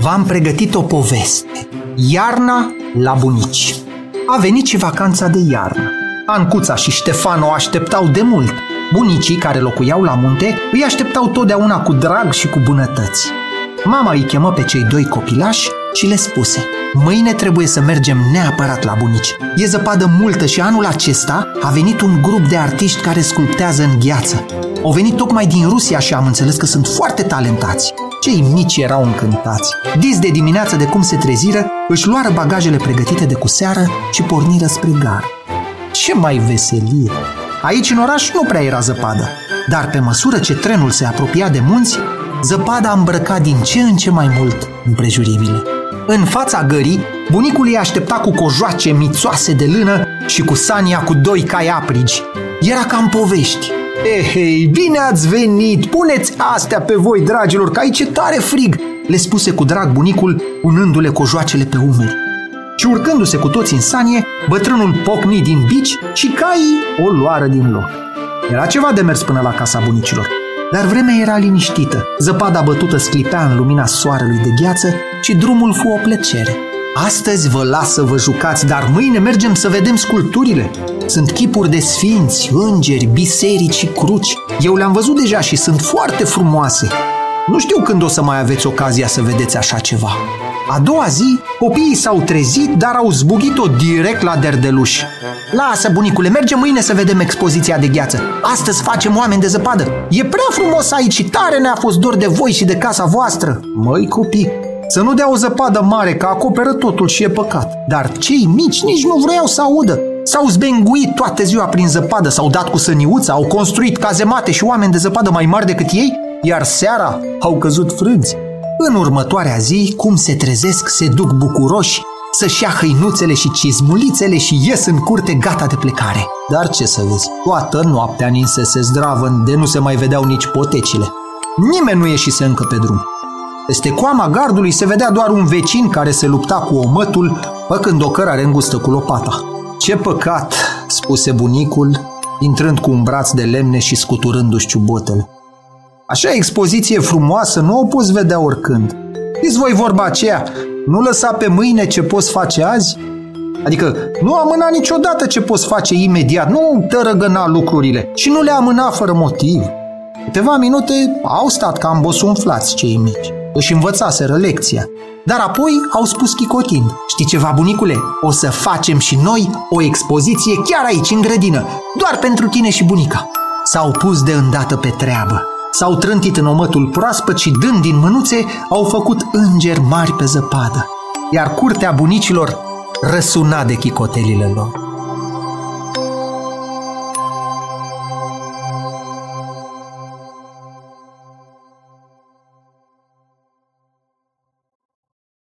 v-am pregătit o poveste. Iarna la bunici. A venit și vacanța de iarnă. Ancuța și Ștefan o așteptau de mult. Bunicii care locuiau la munte îi așteptau totdeauna cu drag și cu bunătăți. Mama îi chemă pe cei doi copilași și le spuse Mâine trebuie să mergem neapărat la bunici. E zăpadă multă și anul acesta a venit un grup de artiști care sculptează în gheață. Au venit tocmai din Rusia și am înțeles că sunt foarte talentați. Cei mici erau încântați. Dis de dimineață de cum se treziră, își luară bagajele pregătite de cu seară și porniră spre gar. Ce mai veselie! Aici în oraș nu prea era zăpadă, dar pe măsură ce trenul se apropia de munți, zăpada îmbrăca din ce în ce mai mult împrejurimile. În fața gării, bunicul îi aștepta cu cojoace mițoase de lână și cu sania cu doi cai aprigi. Era ca în povești. Ehei, bine ați venit! Puneți astea pe voi, dragilor, că aici e tare frig!" le spuse cu drag bunicul, unându-le cojoacele pe umeri. Și urcându-se cu toți în sanie, bătrânul pocni din bici și caii o luară din loc. Era ceva de mers până la casa bunicilor, dar vremea era liniștită, zăpada bătută sclipea în lumina soarelui de gheață și drumul fu o plăcere. Astăzi vă las să vă jucați, dar mâine mergem să vedem sculpturile. Sunt chipuri de sfinți, îngeri, biserici și cruci. Eu le-am văzut deja și sunt foarte frumoase. Nu știu când o să mai aveți ocazia să vedeți așa ceva. A doua zi, copiii s-au trezit, dar au zbugit-o direct la derdeluș. Lasă, bunicule, mergem mâine să vedem expoziția de gheață. Astăzi facem oameni de zăpadă. E prea frumos aici și tare ne-a fost dor de voi și de casa voastră. Măi, copii, să nu dea o zăpadă mare, că acoperă totul și e păcat. Dar cei mici nici nu vreau să audă. S-au zbenguit toată ziua prin zăpadă, s-au dat cu săniuța, au construit cazemate și oameni de zăpadă mai mari decât ei, iar seara au căzut frânți. În următoarea zi, cum se trezesc, se duc bucuroși să-și ia hăinuțele și cizmulițele și ies în curte gata de plecare. Dar ce să vezi, toată noaptea ninsese zdravă, de nu se mai vedeau nici potecile. Nimeni nu ieșise încă pe drum. Peste coama gardului se vedea doar un vecin care se lupta cu omătul, păcând o cărare îngustă cu lopata. Ce păcat, spuse bunicul, intrând cu un braț de lemne și scuturându-și ciubotele. Așa expoziție frumoasă nu o poți vedea oricând. Știți voi vorba aceea, nu lăsa pe mâine ce poți face azi? Adică nu amâna niciodată ce poți face imediat, nu tărăgăna lucrurile și nu le amâna fără motiv. Câteva minute au stat cam bosunflați cei mici. Își învățaseră lecția. Dar apoi au spus chicotind, știi ceva, bunicule? O să facem și noi o expoziție chiar aici, în grădină, doar pentru tine și bunica. S-au pus de îndată pe treabă. S-au trântit în omătul proaspăt și dând din mânuțe au făcut îngeri mari pe zăpadă. Iar curtea bunicilor răsuna de chicotelile lor.